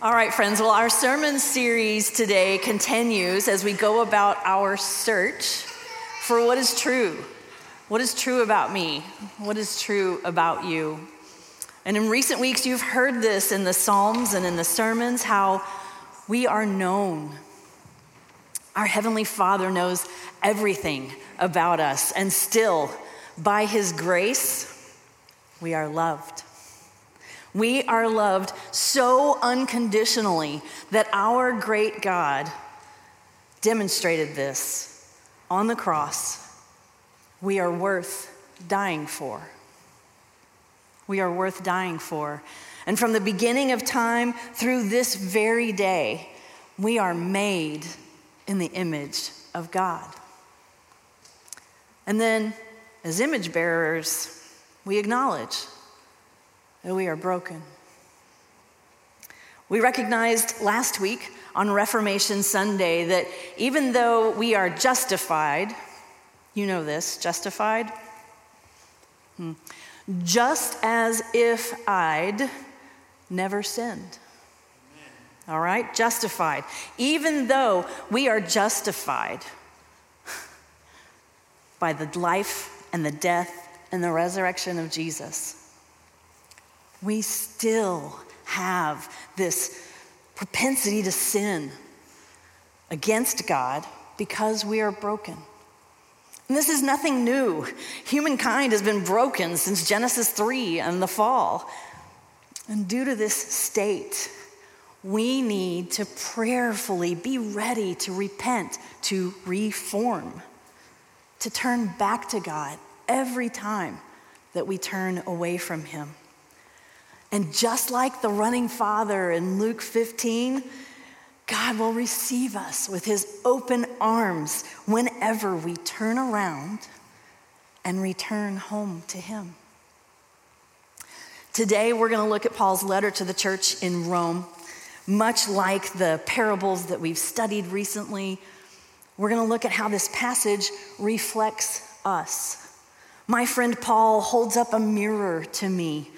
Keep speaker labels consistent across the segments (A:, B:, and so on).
A: All right, friends. Well, our sermon series today continues as we go about our search for what is true. What is true about me? What is true about you? And in recent weeks, you've heard this in the Psalms and in the sermons how we are known. Our Heavenly Father knows everything about us, and still, by His grace, we are loved. We are loved so unconditionally that our great God demonstrated this on the cross. We are worth dying for. We are worth dying for. And from the beginning of time through this very day, we are made in the image of God. And then, as image bearers, we acknowledge that we are broken. We recognized last week on Reformation Sunday that even though we are justified, you know this, justified? Hmm. Just as if I'd never sinned. All right, justified. Even though we are justified by the life and the death and the resurrection of Jesus we still have this propensity to sin against God because we are broken. And this is nothing new. Humankind has been broken since Genesis 3 and the fall. And due to this state, we need to prayerfully be ready to repent, to reform, to turn back to God every time that we turn away from Him. And just like the running father in Luke 15, God will receive us with his open arms whenever we turn around and return home to him. Today, we're going to look at Paul's letter to the church in Rome. Much like the parables that we've studied recently, we're going to look at how this passage reflects us. My friend Paul holds up a mirror to me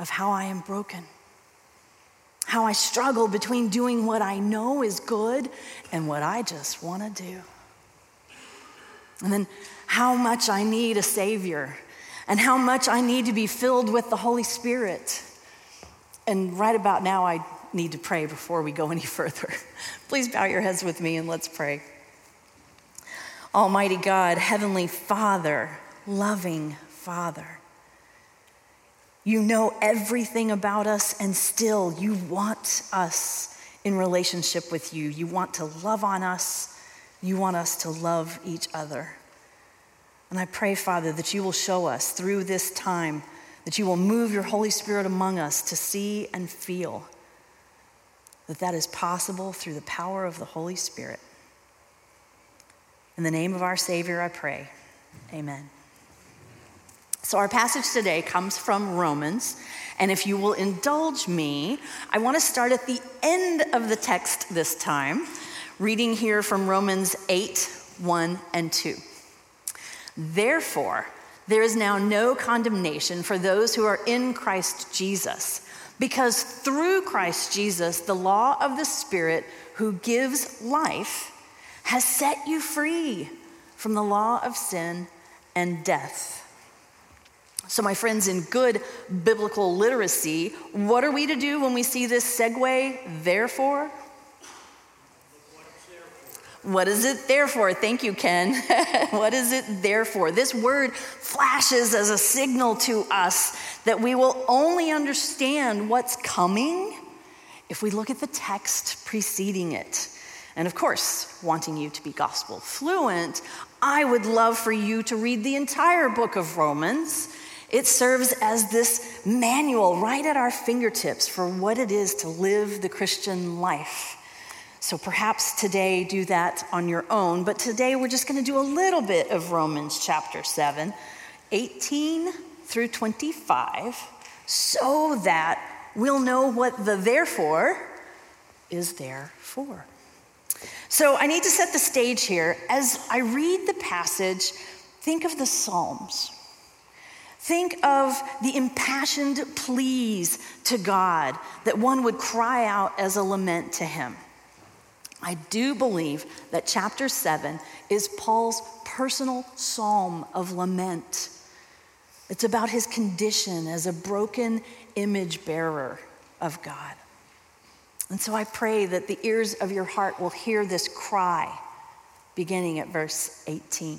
A: of how I am broken, how I struggle between doing what I know is good and what I just want to do. And then how much I need a Savior and how much I need to be filled with the Holy Spirit. And right about now, I need to pray before we go any further. Please bow your heads with me and let's pray. Almighty God, Heavenly Father, loving Father, you know everything about us, and still you want us in relationship with you. You want to love on us. You want us to love each other. And I pray, Father, that you will show us through this time, that you will move your Holy Spirit among us to see and feel that that is possible through the power of the Holy Spirit. In the name of our Savior, I pray. Amen. So, our passage today comes from Romans. And if you will indulge me, I want to start at the end of the text this time, reading here from Romans 8 1 and 2. Therefore, there is now no condemnation for those who are in Christ Jesus, because through Christ Jesus, the law of the Spirit who gives life has set you free from the law of sin and death. So, my friends, in good biblical literacy, what are we to do when we see this segue, therefore? What is it there for? Thank you, Ken. what is it there for? This word flashes as a signal to us that we will only understand what's coming if we look at the text preceding it. And of course, wanting you to be gospel fluent, I would love for you to read the entire book of Romans it serves as this manual right at our fingertips for what it is to live the Christian life. So perhaps today do that on your own, but today we're just going to do a little bit of Romans chapter 7, 18 through 25, so that we'll know what the therefore is there for. So I need to set the stage here. As I read the passage, think of the Psalms. Think of the impassioned pleas to God that one would cry out as a lament to Him. I do believe that chapter 7 is Paul's personal psalm of lament. It's about his condition as a broken image bearer of God. And so I pray that the ears of your heart will hear this cry beginning at verse 18.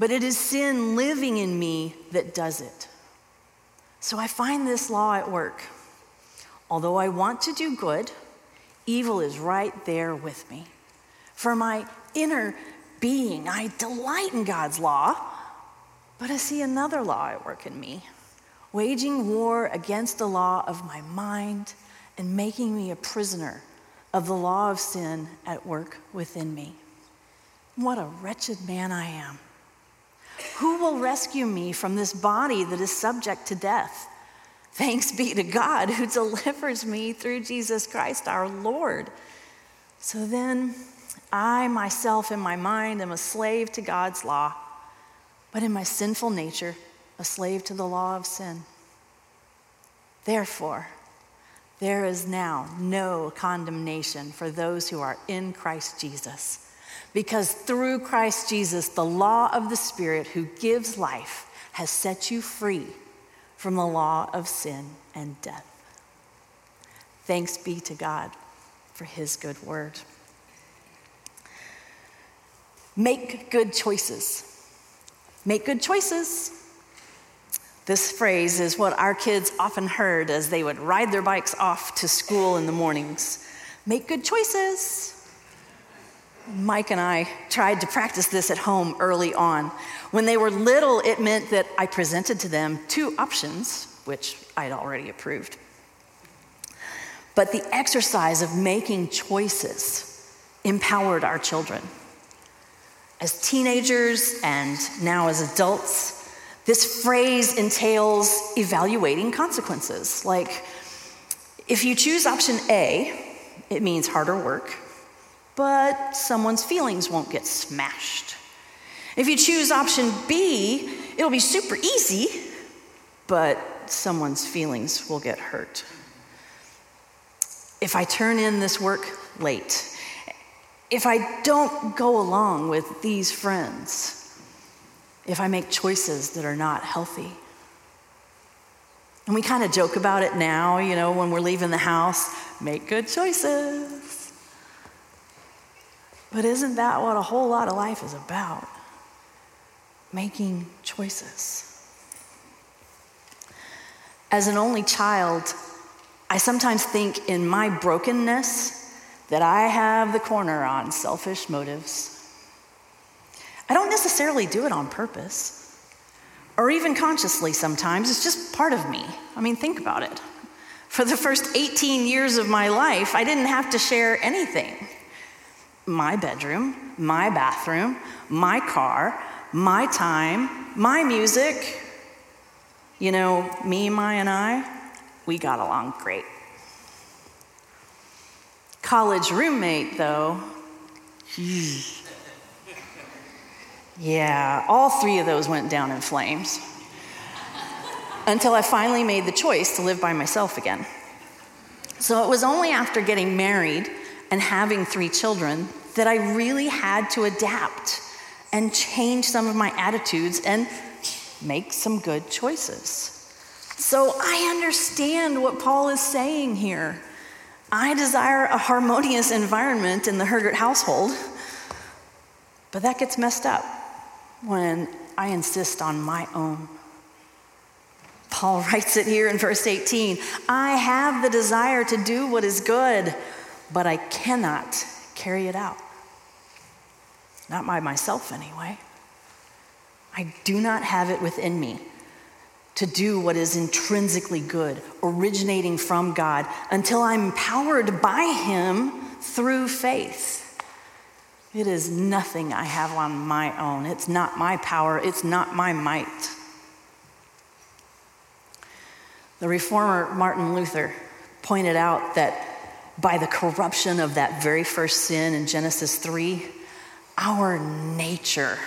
A: but it is sin living in me that does it. So I find this law at work. Although I want to do good, evil is right there with me. For my inner being, I delight in God's law, but I see another law at work in me, waging war against the law of my mind and making me a prisoner of the law of sin at work within me. What a wretched man I am. Who will rescue me from this body that is subject to death? Thanks be to God who delivers me through Jesus Christ our Lord. So then, I myself in my mind am a slave to God's law, but in my sinful nature, a slave to the law of sin. Therefore, there is now no condemnation for those who are in Christ Jesus. Because through Christ Jesus, the law of the Spirit who gives life has set you free from the law of sin and death. Thanks be to God for his good word. Make good choices. Make good choices. This phrase is what our kids often heard as they would ride their bikes off to school in the mornings. Make good choices. Mike and I tried to practice this at home early on. When they were little, it meant that I presented to them two options, which I'd already approved. But the exercise of making choices empowered our children. As teenagers and now as adults, this phrase entails evaluating consequences. Like, if you choose option A, it means harder work but someone's feelings won't get smashed. If you choose option B, it'll be super easy, but someone's feelings will get hurt. If I turn in this work late, if I don't go along with these friends, if I make choices that are not healthy. And we kind of joke about it now, you know, when we're leaving the house make good choices. But isn't that what a whole lot of life is about? Making choices. As an only child, I sometimes think in my brokenness that I have the corner on selfish motives. I don't necessarily do it on purpose or even consciously sometimes. It's just part of me. I mean, think about it. For the first 18 years of my life, I didn't have to share anything my bedroom, my bathroom, my car, my time, my music. You know, me, my, and I, we got along great. College roommate, though, yeah, all three of those went down in flames until I finally made the choice to live by myself again. So it was only after getting married and having three children that I really had to adapt and change some of my attitudes and make some good choices. So I understand what Paul is saying here. I desire a harmonious environment in the Hergert household, but that gets messed up when I insist on my own. Paul writes it here in verse 18 I have the desire to do what is good but I cannot carry it out. Not by myself, anyway. I do not have it within me. to do what is intrinsically good, originating from God, until I'm empowered by Him through faith. It is nothing I have on my own. It's not my power, it's not my might. The reformer Martin Luther pointed out that by the corruption of that very first sin in Genesis 3, our nature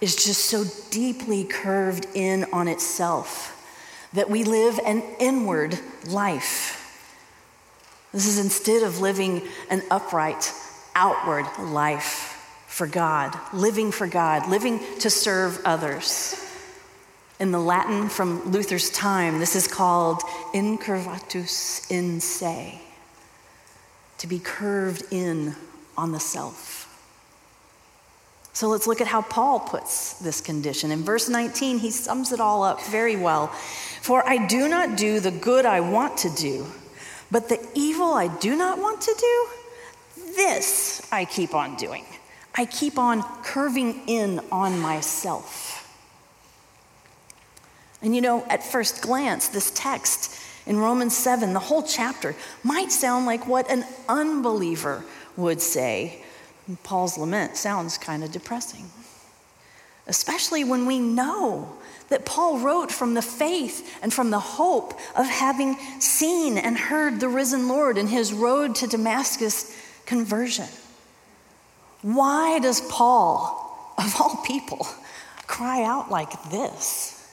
A: is just so deeply curved in on itself that we live an inward life. This is instead of living an upright, outward life for God, living for God, living to serve others. In the Latin from Luther's time, this is called incurvatus in se, to be curved in on the self. So let's look at how Paul puts this condition. In verse 19, he sums it all up very well. For I do not do the good I want to do, but the evil I do not want to do, this I keep on doing. I keep on curving in on myself. And you know, at first glance, this text in Romans 7, the whole chapter, might sound like what an unbeliever would say. Paul's lament sounds kind of depressing, especially when we know that Paul wrote from the faith and from the hope of having seen and heard the risen Lord in his road to Damascus conversion. Why does Paul, of all people, cry out like this?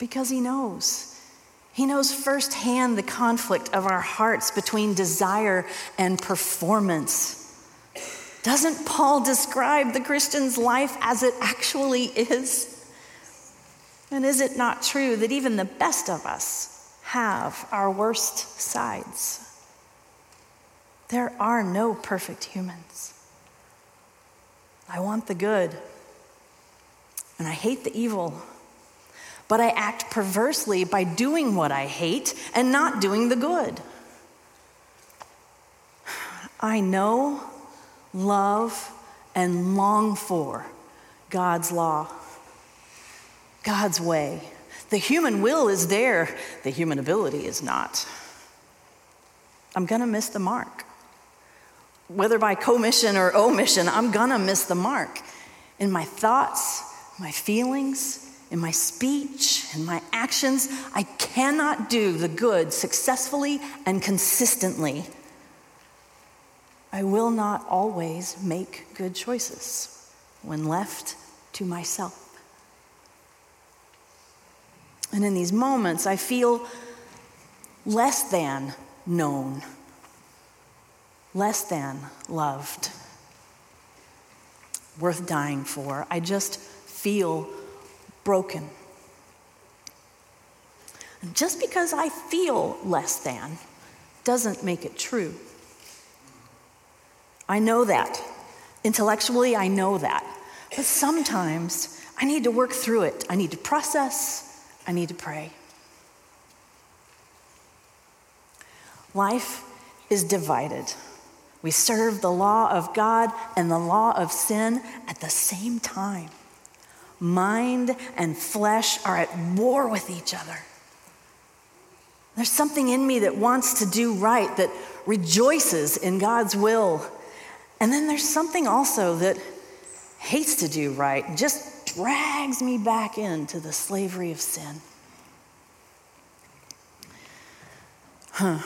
A: Because he knows. He knows firsthand the conflict of our hearts between desire and performance. Doesn't Paul describe the Christian's life as it actually is? And is it not true that even the best of us have our worst sides? There are no perfect humans. I want the good, and I hate the evil, but I act perversely by doing what I hate and not doing the good. I know, love, and long for God's law, God's way. The human will is there, the human ability is not. I'm gonna miss the mark whether by commission or omission, I'm gonna miss the mark in my thoughts, my feelings, in my speech, in my actions. I cannot do the good successfully and consistently. I will not always make good choices when left to myself. And in these moments, I feel less than known less than loved, worth dying for. I just feel broken. Just because I feel less than doesn't make it true. I know that. Intellectually, I know that. But sometimes I need to work through it. I need to process, I need to pray. Life is divided. We serve the law of God and the law of sin at the same time. Mind and flesh are at war with each other. There's something in me that wants to do right, that rejoices in God's will. And then there's something also that hates to do right, and just drags me back into the slavery of sin. Huh.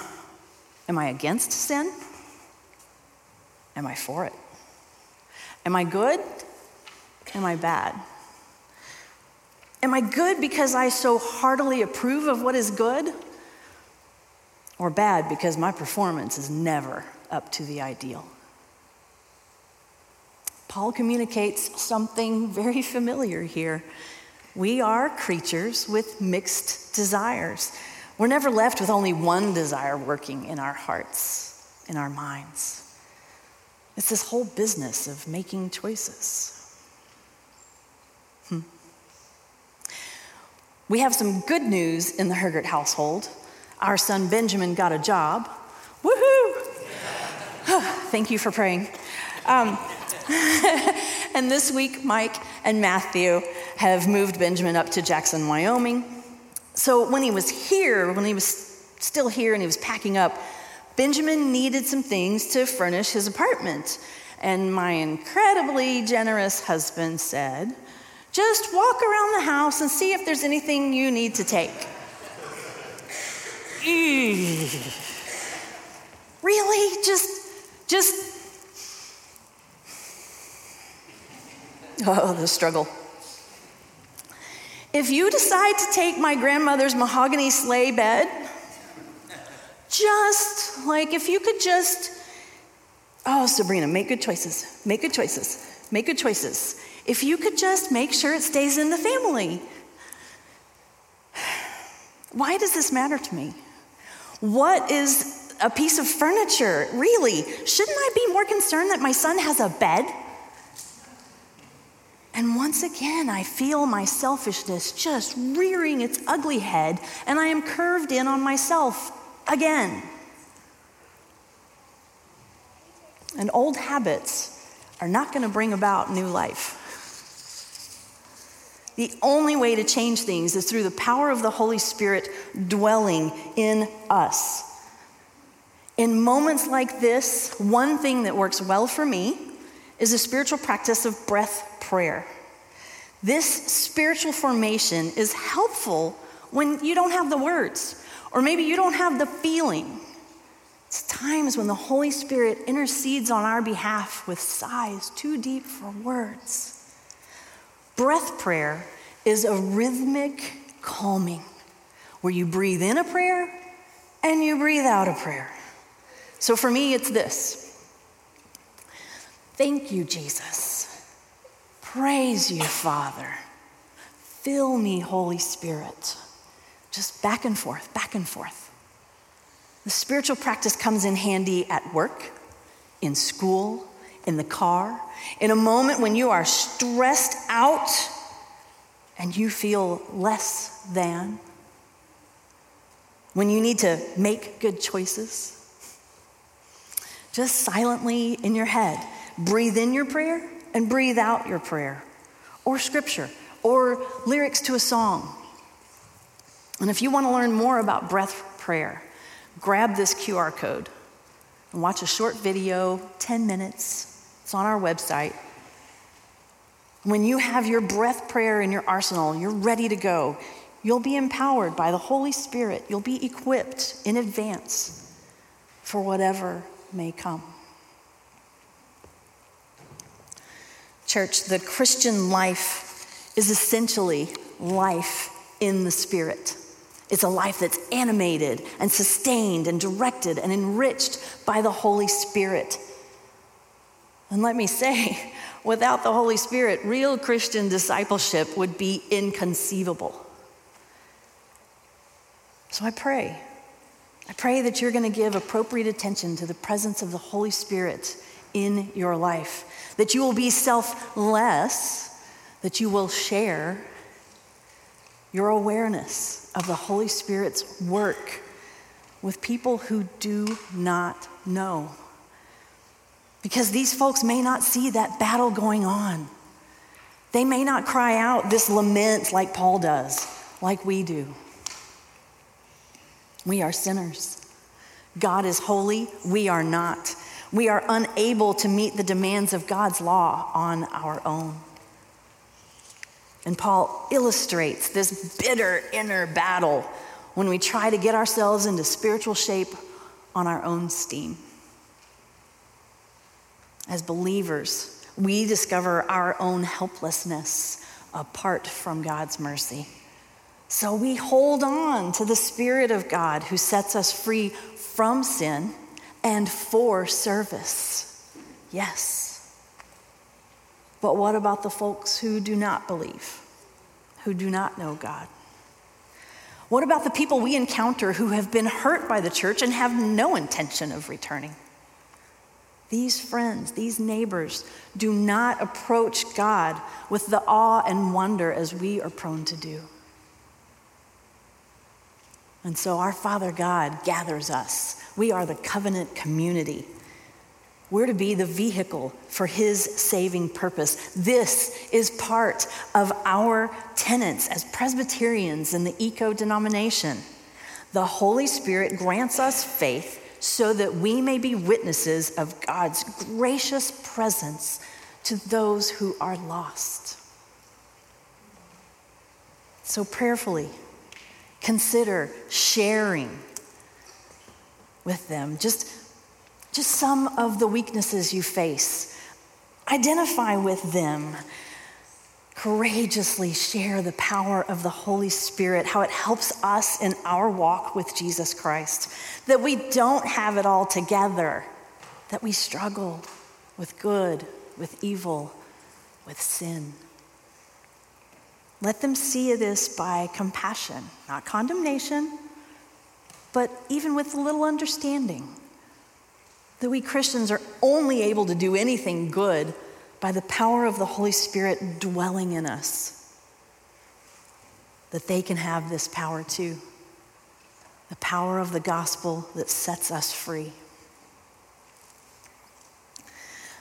A: Am I against sin? Am I for it? Am I good? Am I bad? Am I good because I so heartily approve of what is good? Or bad because my performance is never up to the ideal? Paul communicates something very familiar here. We are creatures with mixed desires. We're never left with only one desire working in our hearts, in our minds. It's this whole business of making choices. We have some good news in the Hergert household. Our son Benjamin got a job. Woohoo! Thank you for praying. Um, and this week, Mike and Matthew have moved Benjamin up to Jackson, Wyoming. So when he was here, when he was still here and he was packing up, Benjamin needed some things to furnish his apartment. And my incredibly generous husband said, Just walk around the house and see if there's anything you need to take. really? Just, just. Oh, the struggle. If you decide to take my grandmother's mahogany sleigh bed, just like if you could just, oh, Sabrina, make good choices, make good choices, make good choices. If you could just make sure it stays in the family. Why does this matter to me? What is a piece of furniture? Really? Shouldn't I be more concerned that my son has a bed? And once again, I feel my selfishness just rearing its ugly head, and I am curved in on myself again. And old habits are not going to bring about new life. The only way to change things is through the power of the Holy Spirit dwelling in us. In moments like this, one thing that works well for me is a spiritual practice of breath prayer. This spiritual formation is helpful when you don't have the words, or maybe you don't have the feeling. It's times when the Holy Spirit intercedes on our behalf with sighs too deep for words. Breath prayer is a rhythmic calming where you breathe in a prayer and you breathe out a prayer. So for me, it's this Thank you, Jesus. Praise you, Father. Fill me, Holy Spirit. Just back and forth, back and forth. The spiritual practice comes in handy at work, in school, in the car, in a moment when you are stressed out and you feel less than, when you need to make good choices. Just silently in your head, breathe in your prayer and breathe out your prayer, or scripture, or lyrics to a song. And if you want to learn more about breath prayer, grab this QR code and watch a short video, 10 minutes. It's on our website. When you have your breath prayer in your arsenal, you're ready to go. You'll be empowered by the Holy Spirit. You'll be equipped in advance for whatever may come. Church, the Christian life is essentially life in the Spirit. It's a life that's animated and sustained and directed and enriched by the Holy Spirit. And let me say, without the Holy Spirit, real Christian discipleship would be inconceivable. So I pray. I pray that you're going to give appropriate attention to the presence of the Holy Spirit in your life that you will be selfless, that you will share your awareness of the Holy Spirit's work with people who do not know. Because these folks may not see that battle going on. They may not cry out this lament like Paul does, like we do. We are sinners. God is holy, we are not we are unable to meet the demands of God's law on our own. And Paul illustrates this bitter inner battle when we try to get ourselves into spiritual shape on our own steam. As believers, we discover our own helplessness apart from God's mercy. So we hold on to the Spirit of God who sets us free from sin and for service. Yes. But what about the folks who do not believe, who do not know God? What about the people we encounter who have been hurt by the church and have no intention of returning? These friends, these neighbors, do not approach God with the awe and wonder as we are prone to do. And so our Father God gathers us. We are the covenant community We're to be the vehicle for his saving purpose. This is part of our tenets as Presbyterians in the ECO denomination. The Holy Spirit grants us faith so that we may be witnesses of God's gracious presence to those who are lost. So, prayerfully, consider sharing with them just, just some of the weaknesses you face. Identify with them. Courageously share the power of the Holy Spirit, how it helps us in our walk with Jesus Christ. That we don't have it all together, that we struggle with good, with evil, with sin. Let them see this by compassion, not condemnation, but even with a little understanding that we Christians are only able to do anything good by the power of the Holy Spirit dwelling in us. That they can have this power too the power of the gospel that sets us free.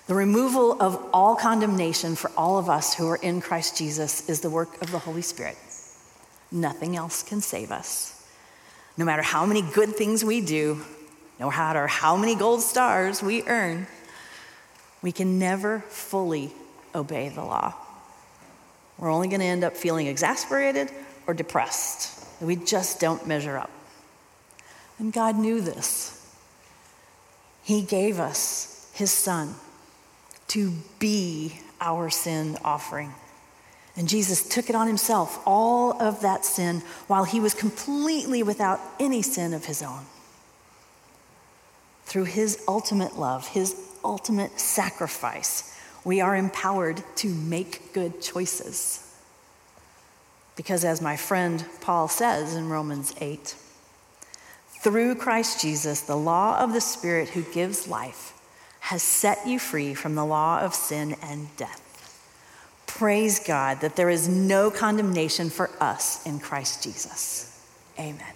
A: The removal of all condemnation for all of us who are in Christ Jesus is the work of the Holy Spirit. Nothing else can save us. No matter how many good things we do, no matter how many gold stars we earn, we can never fully obey the law. We're only going to end up feeling exasperated or depressed. We just don't measure up. And God knew this. He gave us His Son to be our sin offering. And Jesus took it on himself, all of that sin, while he was completely without any sin of his own. Through his ultimate love, his ultimate sacrifice, we are empowered to make good choices. Because, as my friend Paul says in Romans 8, through Christ Jesus, the law of the Spirit who gives life has set you free from the law of sin and death. Praise God that there is no condemnation for us in Christ Jesus. Amen.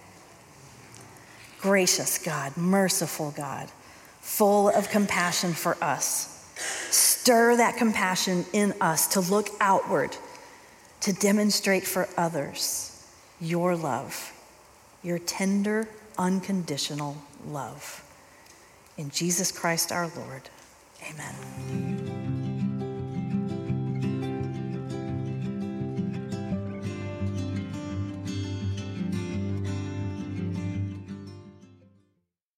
A: Gracious God, merciful God, full of compassion for us. Stir that compassion in us to look outward, to demonstrate for others your love, your tender, unconditional love. In Jesus Christ our Lord, amen.